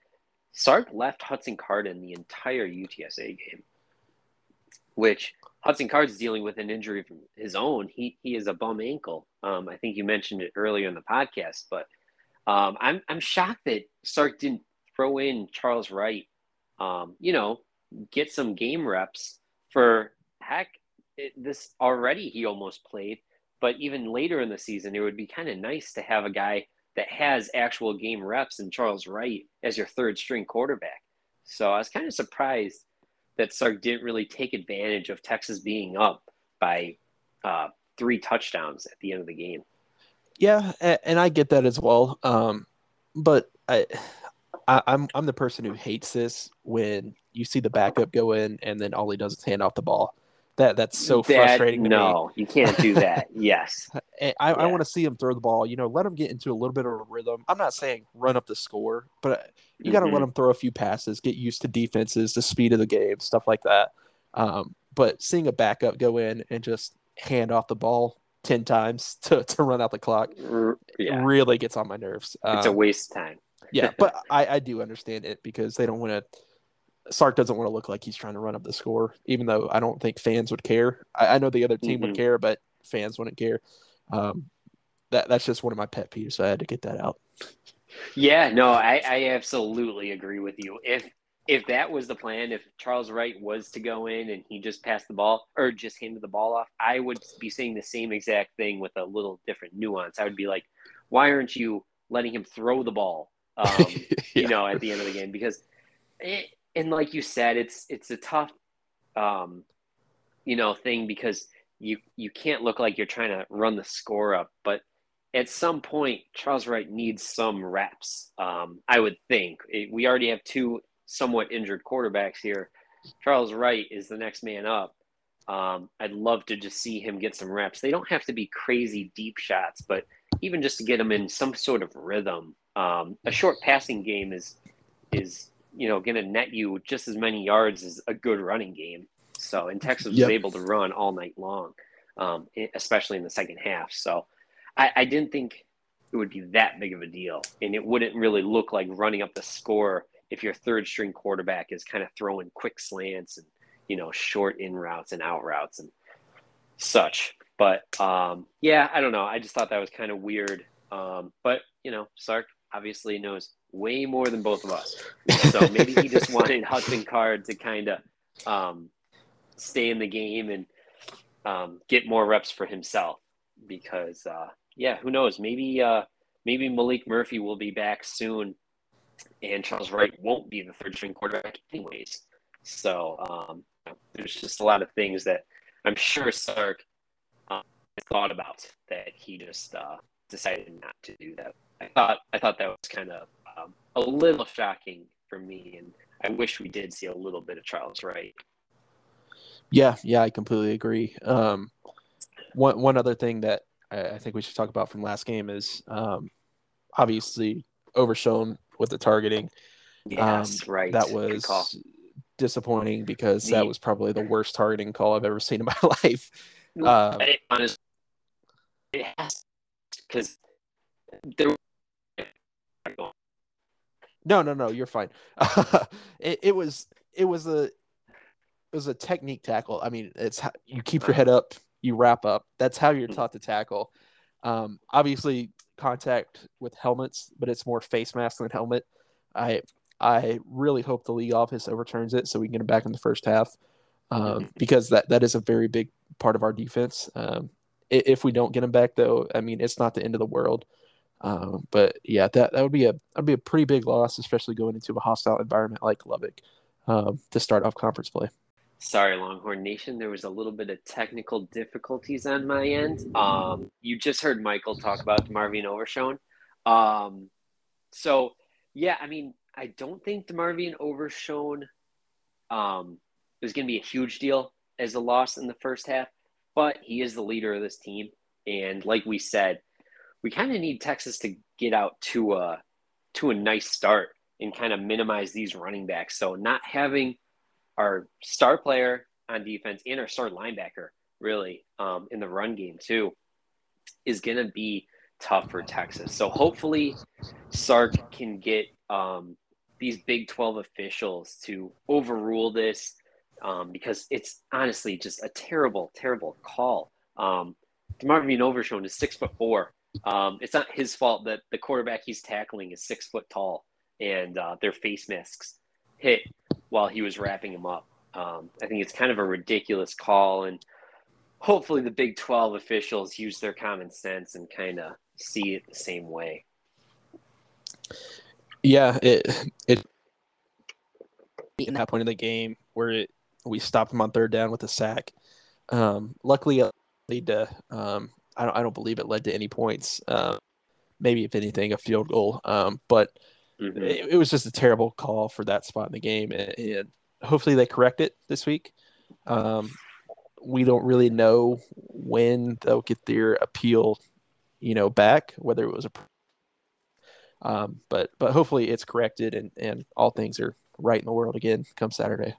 Sark left Hudson Card in the entire UTSA game, which Hudson Card is dealing with an injury of his own. He he is a bum ankle. Um, I think you mentioned it earlier in the podcast, but um, I'm I'm shocked that Sark didn't throw in Charles Wright, um, you know, get some game reps for heck. It, this already he almost played, but even later in the season, it would be kind of nice to have a guy that has actual game reps and Charles Wright as your third string quarterback. So I was kind of surprised that Sark didn't really take advantage of Texas being up by uh, three touchdowns at the end of the game. Yeah, and I get that as well. Um, but I, I, I'm, I'm the person who hates this when you see the backup go in and then all he does is hand off the ball. That that's so that, frustrating. no, me. you can't do that. yes, I, I, yeah. I want to see him throw the ball. You know, let him get into a little bit of a rhythm. I'm not saying run up the score, but you got to mm-hmm. let him throw a few passes, get used to defenses, the speed of the game, stuff like that. Um, but seeing a backup go in and just hand off the ball 10 times to, to run out the clock yeah. really gets on my nerves. Um, it's a um, waste of time yeah, but I, I do understand it because they don't want to. Sark doesn't want to look like he's trying to run up the score, even though I don't think fans would care. I, I know the other team mm-hmm. would care, but fans wouldn't care. Um, that that's just one of my pet peeves, so I had to get that out. Yeah, no, I, I absolutely agree with you. If if that was the plan, if Charles Wright was to go in and he just passed the ball or just handed the ball off, I would be saying the same exact thing with a little different nuance. I would be like, why aren't you letting him throw the ball um, yeah. you know, at the end of the game because, it, and like you said, it's it's a tough, um, you know, thing because you you can't look like you're trying to run the score up, but at some point, Charles Wright needs some reps. Um, I would think it, we already have two somewhat injured quarterbacks here. Charles Wright is the next man up. Um, I'd love to just see him get some reps. They don't have to be crazy deep shots, but even just to get him in some sort of rhythm. Um, a short passing game is is you know going to net you just as many yards as a good running game. So, and Texas yep. was able to run all night long, um, especially in the second half. So, I, I didn't think it would be that big of a deal, and it wouldn't really look like running up the score if your third string quarterback is kind of throwing quick slants and you know short in routes and out routes and such. But um, yeah, I don't know. I just thought that was kind of weird. Um, but you know, Sark obviously knows way more than both of us, so maybe he just wanted Hudson Card to kind of um, stay in the game and um, get more reps for himself. Because uh, yeah, who knows? Maybe uh, maybe Maalik Murphy will be back soon and Charles Wright won't be the third string quarterback anyways. So um, there's just a lot of things that I'm sure Sark um, thought about that he just uh, decided not to do that. I thought I thought that was kind of um, a little shocking for me, and I wish we did see a little bit of Charles Wright. Yeah, yeah, I completely agree. Um, one one other thing that I, I, think we should talk about from last game is um, obviously Overshown with the targeting. Yes, um, right. That was disappointing because that was probably the worst targeting call I've ever seen in my life. Um, honestly, it has because there. No, no, no. You're fine. it, it was it was a it was a technique tackle. I mean, it's how you keep your head up, you wrap up. That's how you're hmm. taught to tackle. Um, obviously, contact with helmets, but it's more face mask than helmet. I I really hope the league office overturns it so we can get him back in the first half, um, because that that is a very big part of our defense. Um, if we don't get him back, though, I mean it's not the end of the world. Um, but yeah, that that would be a that'd be a pretty big loss, especially going into a hostile environment like Lubbock um, to start off conference play. Sorry, Longhorn Nation. There was a little bit of technical difficulties on my end. Um, you just heard Michael talk about Marvin Overshown. Um, so, yeah, I mean, I don't think Marvin Overshown um, is going to be a huge deal as a loss in the first half, but he is the leader of this team. And like we said, we kind of need Texas to get out to a to a nice start and kind of minimize these running backs. So not having our star player on defense and our star linebacker really um, in the run game too is going to be tough for Texas. So hopefully Sark can get um, these Big 12 officials to overrule this um, because it's honestly just a terrible, terrible call. Um, DeMarvion Overshown is six foot four. Um, it's not his fault that the quarterback he's tackling is six foot tall and uh, their face masks hit while he was wrapping him up. Um, I think it's kind of a ridiculous call, and hopefully the Big 12 officials use their common sense and kind of see it the same way. Yeah, it it in that point of the game where it, we stopped him on third down with a sack. Um, luckily, it led to um, I don't I don't believe it led to any points. Uh, maybe if anything, a field goal. Um, but Mm-hmm. It, it, was just a terrible call for that spot in the game, and, and hopefully they correct it this week. Um, we don't really know when they'll get their appeal, you know, back. Whether it was a, um, but but hopefully it's corrected and and all things are right in the world again come Saturday.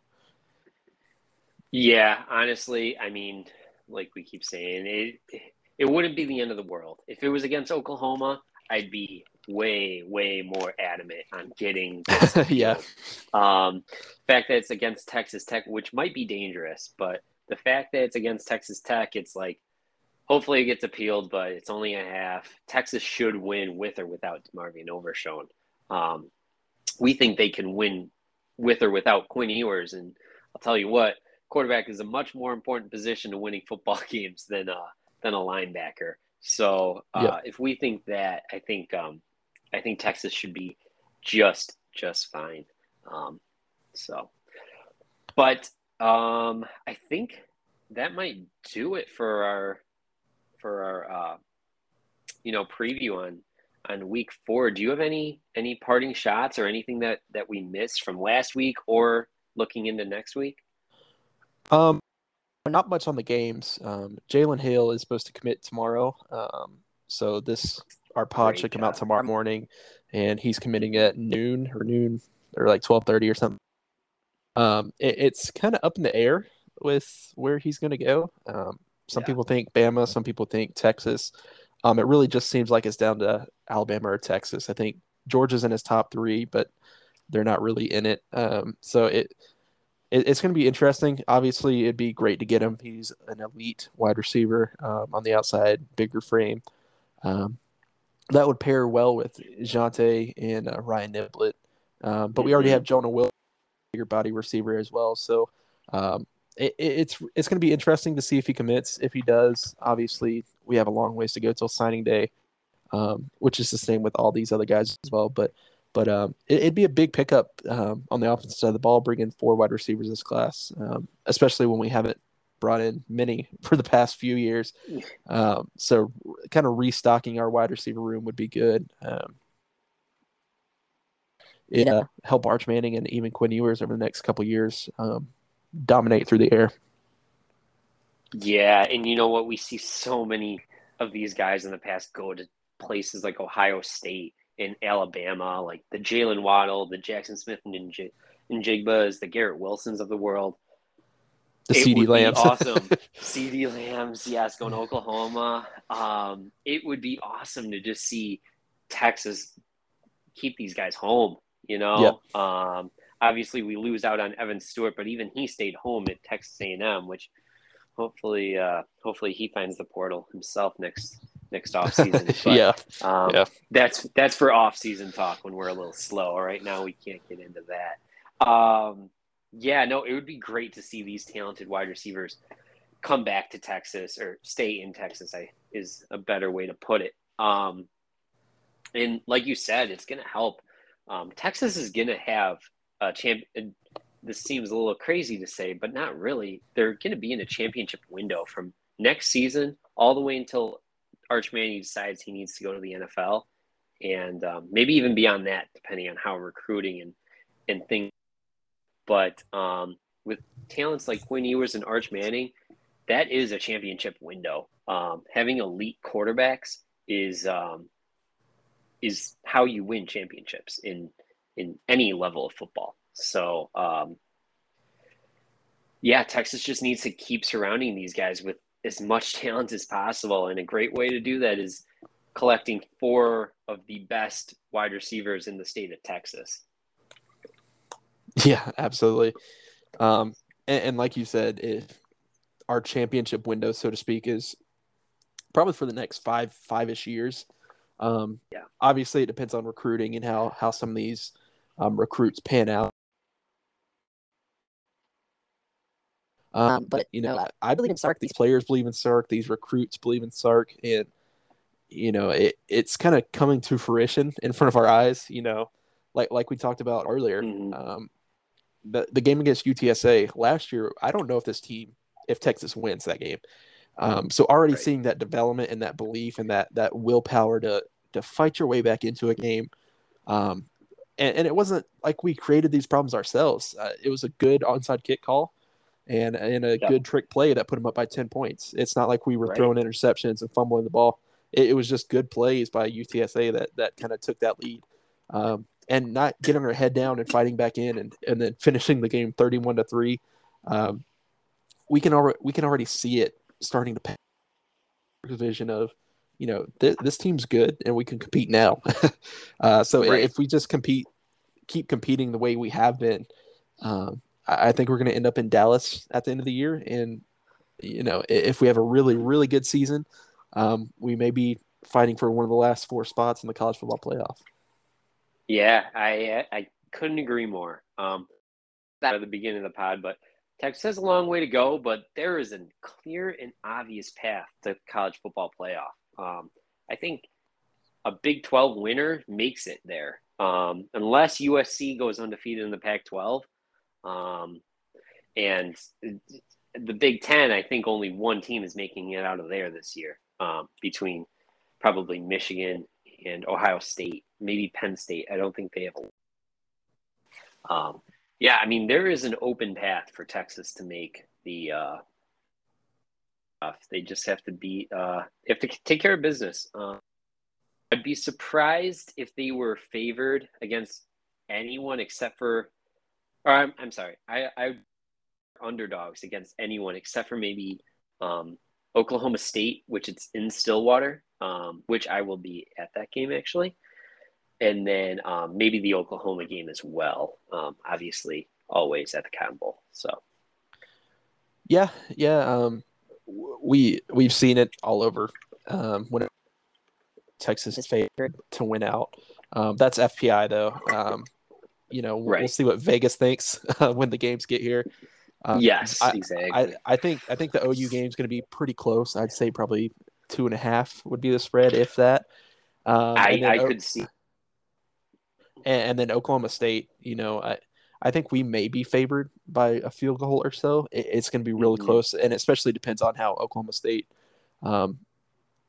Yeah, honestly, I mean, like we keep saying, it it wouldn't be the end of the world if it was against Oklahoma. I'd be way, way more adamant on getting yeah. Um, fact that it's against Texas Tech, which might be dangerous, but the fact that it's against Texas Tech, it's like hopefully it gets appealed, but it's only a half. Texas should win with or without DeMarvion Overshown. Um, we think they can win with or without Quinn Ewers, and I'll tell you what, quarterback is a much more important position to winning football games than uh, than a linebacker. So uh, yep. if we think that, I think um, I think Texas should be just just fine. Um, so, but um, I think that might do it for our for our uh, you know preview on on week four. Do you have any any parting shots or anything that that we missed from last week or looking into next week? Um, not much on the games. Um, Jalen Hale is supposed to commit tomorrow. Um, so this our pod Great should come job. out tomorrow morning, and he's committing at noon or noon or like twelve thirty or something. Um, it, it's kind of up in the air with where he's going to go. Um, some yeah. people think Bama, some people think Texas. Um, it really just seems like it's down to Alabama or Texas. I think Georgia's in his top three, but they're not really in it. Um, so it, it it's going to be interesting. Obviously, it'd be great to get him. He's an elite wide receiver um, on the outside, bigger frame. Um, that would pair well with Jante and uh, Ryan Niblett. Um, but we already mm-hmm. have Jonah Will, bigger body receiver as well. So um, it, it's it's going to be interesting to see if he commits. If he does, obviously we have a long ways to go till signing day, um, which is the same with all these other guys as well. But but um, it, would be a big pickup um, on the offensive side of the ball, bringing four wide receivers this class, um, especially when we haven't brought in many for the past few years. Um, so kind of restocking our wide receiver room would be good. Um, yeah, help Arch Manning and even Quinn Ewers over the next couple years um, dominate through the air. Yeah, and you know what? We see so many of these guys in the past go to places like Ohio State and Alabama, like the Jalen Waddle, the Jaxon Smith and J- Njigbas, the Garrett Wilsons of the world. The CeeDee Lambs. awesome. CeeDee Lambs, yes, going to Oklahoma. Um, it would be awesome to just see Texas keep these guys home, you know? Yep. Um, obviously we lose out on Evan Stewart, but even he stayed home at Texas A&M, which hopefully, uh, hopefully he finds the portal himself next next off season. But, yeah, um, yeah. That's that's for off season talk when we're a little slow. Right now we can't get into that. Um, yeah, no, it would be great to see these talented wide receivers come back to Texas or stay in Texas. I is a better way to put it. Um, and like you said, it's going to help. Um, Texas is going to have a champ. This seems a little crazy to say, but not really. They're going to be in a championship window from next season all the way until Arch Manning decides he needs to go to the NFL, and um, maybe even beyond that, depending on how recruiting and and things. But um, with talents like Quinn Ewers and Arch Manning, that is a championship window. Um, having elite quarterbacks is um, is how you win championships in in any level of football. So, um, yeah, Texas just needs to keep surrounding these guys with as much talent as possible. And a great way to do that is collecting four of the best wide receivers in the state of Texas. Yeah, absolutely. Um, and, and like you said, if our championship window, so to speak, is probably for the next five five ish years. Um, yeah. Obviously, it depends on recruiting and how how some of these um, recruits pan out. Um, but you know, I, I, believe in Sark. These players believe in Sark. These recruits believe in Sark, and you know, it, it's kind of coming to fruition in front of our eyes. You know, like like we talked about earlier. Mm-hmm. Um, the the game against UTSA last year. I don't know if this team, if Texas wins that game. Um, so already right. seeing that development and that belief and that that willpower to to fight your way back into a game. Um, and, and it wasn't like we created these problems ourselves. Uh, it was a good onside kick call and and a good trick play that put them up by 10 points. It's not like we were right. throwing interceptions and fumbling the ball. It, it, was just good plays by UTSA that that kind of took that lead. Um, and not getting our head down and fighting back in and, and then finishing the game 31 to 3 um, we can already we can already see it starting to pay vision of you know th- this team's good and we can compete now uh, so right. if we just compete keep competing the way we have been um, I think we're going to end up in Dallas at the end of the year. And, you know, if we have a really, really good season, um, we may be fighting for one of the last four spots in the college football playoff. Yeah, I I couldn't agree more. Um, at the beginning of the pod, but Texas has a long way to go, but there is a clear and obvious path to college football playoff. Um, I think a Big 12 winner makes it there. Um, unless USC goes undefeated in the Pac 12, um, and the Big Ten, I think only one team is making it out of there this year um, between probably Michigan and Ohio State, maybe Penn State. I don't think they have a. Um, yeah, I mean, there is an open path for Texas to make the uh, They just have to be uh, have to take care of business. Uh, I'd be surprised if they were favored against anyone except for, or I'm, I'm sorry, I, I underdogs against anyone except for maybe um, Oklahoma State, which it's in Stillwater, um, which I will be at that game actually, and then um, maybe the Oklahoma game as well. Um, obviously, always at the Cotton Bowl. So, yeah, yeah, um, we we've seen it all over. Um, when Texas is favored to win out, um, that's FPI though. You know, right. we'll see what Vegas thinks when the games get here. Um, yes, I, exactly. I, I think I think the OU game is going to be pretty close. I'd say probably two and a half would be the spread, if that. Um, I, I o- could see. And, and, then Oklahoma State, you know, I I think we may be favored by a field goal or so. It, it's going to be really mm-hmm. close, and especially depends on how Oklahoma State um,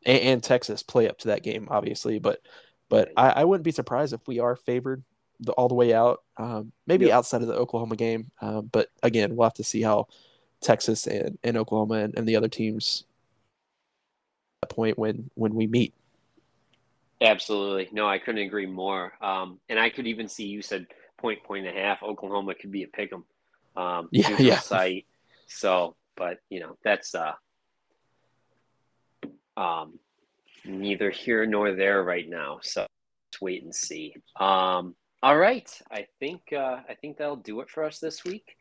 and, and, Texas play up to that game, obviously. But but I, I wouldn't be surprised if we are favored the, all the way out. Um, maybe yep. outside of the Oklahoma game, um, but again, we'll have to see how Texas and, and Oklahoma and, and the other teams point when when we meet. Absolutely, no, I couldn't agree more. Um, and I could even see you said point point and a half. Oklahoma could be a pick 'em. Um, yeah, yeah. Site. So, but you know that's uh, um, neither here nor there right now. So let's wait and see. Um, all right, I think uh, I think that'll do it for us this week.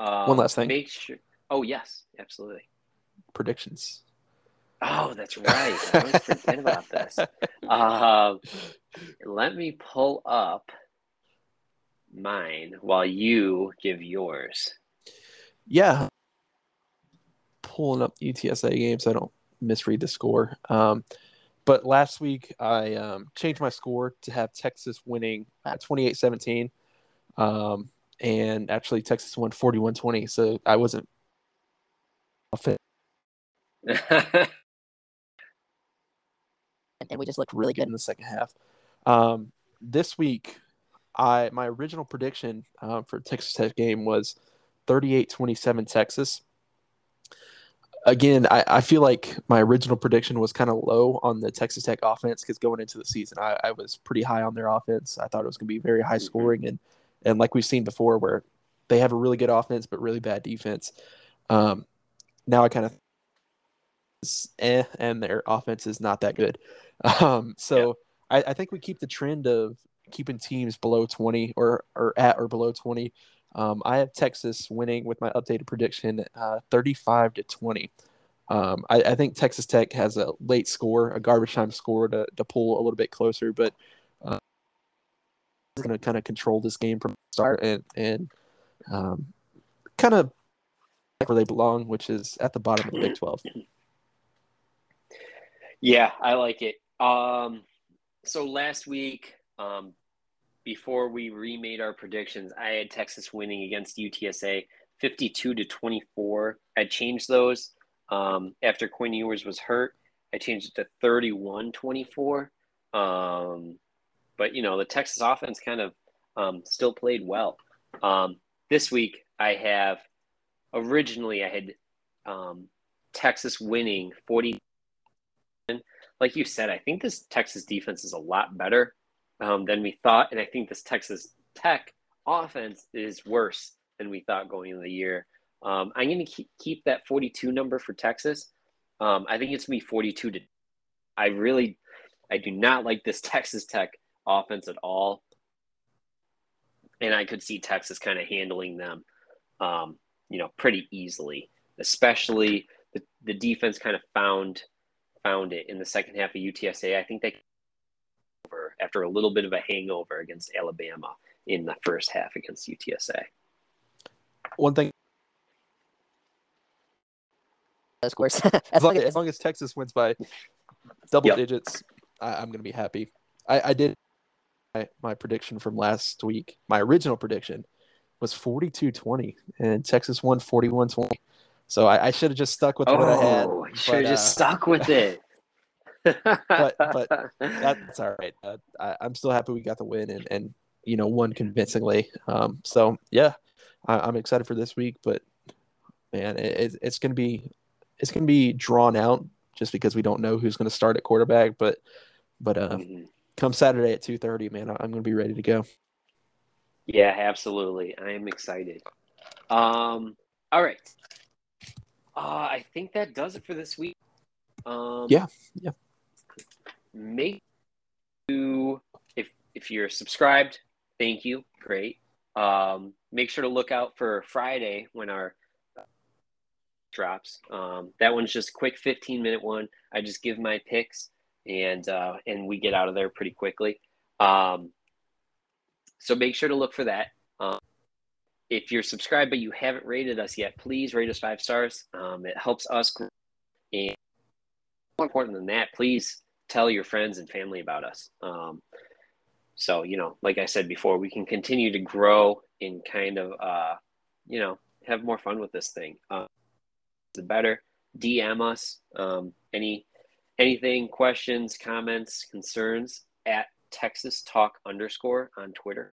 Um, One last thing. Make sure. Oh yes, absolutely. Predictions. Oh, that's right. I was forget about this. Uh, let me pull up mine while you give yours. Yeah. Pulling up UTSA games, I don't misread the score. Um, but last week, I um, changed my score to have Texas winning at 28 17. Um, and actually, Texas won 41 20. So I wasn't. and we just looked really good in the second half. Um, this week, I my original prediction uh, for Texas Tech game was 38-27 Texas again, I, I feel like my original prediction was kind of low on the Texas Tech offense because going into the season, I, I, was pretty high on their offense. I thought it was going to be very high mm-hmm. scoring and and like we've seen before, where they have a really good offense but really bad defense. Um, now I kind of eh, and their offense is not that good. Um, so yeah. I, I think we keep the trend of keeping teams below 20 or or at or below 20 um, I have Texas winning with my updated prediction, uh, 35 to 20. Um, I, I, think Texas Tech has a late score, a garbage time score to, to pull a little bit closer, but uh, going to kind of control this game from start and and um, kind of where they belong, which is at the bottom of the Big 12. Yeah, I like it. Um, so last week, um, before we remade our predictions, I had Texas winning against UTSA 52 to 24. I changed those um, after Quinn Ewers was hurt. I changed it to 31 24. Um, but, you know, the Texas offense kind of um, still played well. Um, this week, I have originally, I had um, Texas winning 40. Like you said, I think this Texas defense is a lot better um, than we thought. And I think this Texas Tech offense is worse than we thought going into the year. Um, I'm going to keep, keep that 42 number for Texas. Um, I think it's going to be 42 to. I really, I do not like this Texas Tech offense at all. And I could see Texas kind of handling them, um, you know, pretty easily, especially the, the defense kind of found found it in the second half of UTSA. I think they after a little bit of a hangover against Alabama in the first half against UTSA. One thing. Of course. as, long as, as, long as, Texas wins by double yep. digits, I, am going to be happy. I, I did my, my, prediction from last week. My original prediction was 42-20, and Texas won 41-20. So I, I should have just stuck with oh, what I had. Should have just uh, stuck with it but but that's all right. Uh, I, am still happy we got the win and and you know won convincingly. Um, so yeah, I, am excited for this week. But man, it, it's going to be it's going to be drawn out just because we don't know who's going to start at quarterback. But but uh, mm-hmm. come Saturday at two thirty, man, I'm going to be ready to go. Yeah, absolutely. I am excited. Um, all right. Uh, I think that does it for this week. Um, yeah, yeah. Make you if if you're subscribed, thank you, great. Um, make sure to look out for Friday when our drops. Um, that one's just quick 15 minute one. I just give my picks and uh, and we get out of there pretty quickly. Um, so make sure to look for that. Um, if you're subscribed but you haven't rated us yet, please rate us five stars. Um, it helps us grow. And more important than that, please tell your friends and family about us. Um, so you know, like I said before, we can continue to grow and kind of uh, you know have more fun with this thing. Uh, the better. DM us um, any anything, questions, comments, concerns at Texas Talk underscore on Twitter.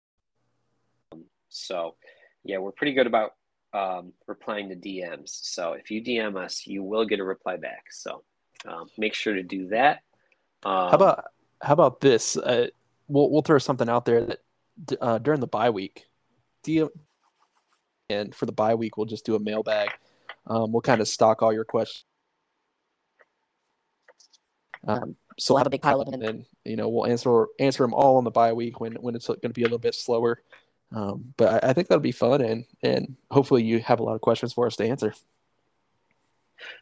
Um, so, yeah, we're pretty good about um, replying to DMs. So if you DM us, you will get a reply back. So um, make sure to do that. How about how about this? Uh, we'll we'll throw something out there that uh, during the bye week, DM, and for the bye week, we'll just do a mailbag um, we'll kind of stock all your questions. Um, so we'll have a big pile of them, and then you know we'll answer answer them all on the bye week when when it's going to be a little bit slower. Um, but I, I, think that'll be fun, and and hopefully you have a lot of questions for us to answer.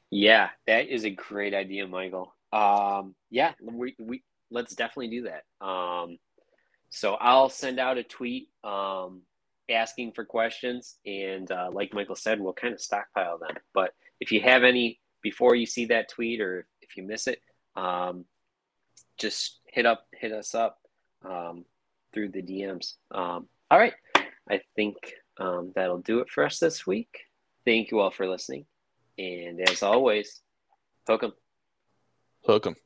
Yeah, that is a great idea, Michael. Um, yeah, we we let's definitely do that. Um, so I'll send out a tweet um, asking for questions. And uh, like Michael said, we'll kind of stockpile them. But if you have any before you see that tweet or if you miss it, um, just hit up, hit us up um, through the DMs. Um, all right. I think um, that'll do it for us this week. Thank you all for listening. And as always, 'em. Hook 'em.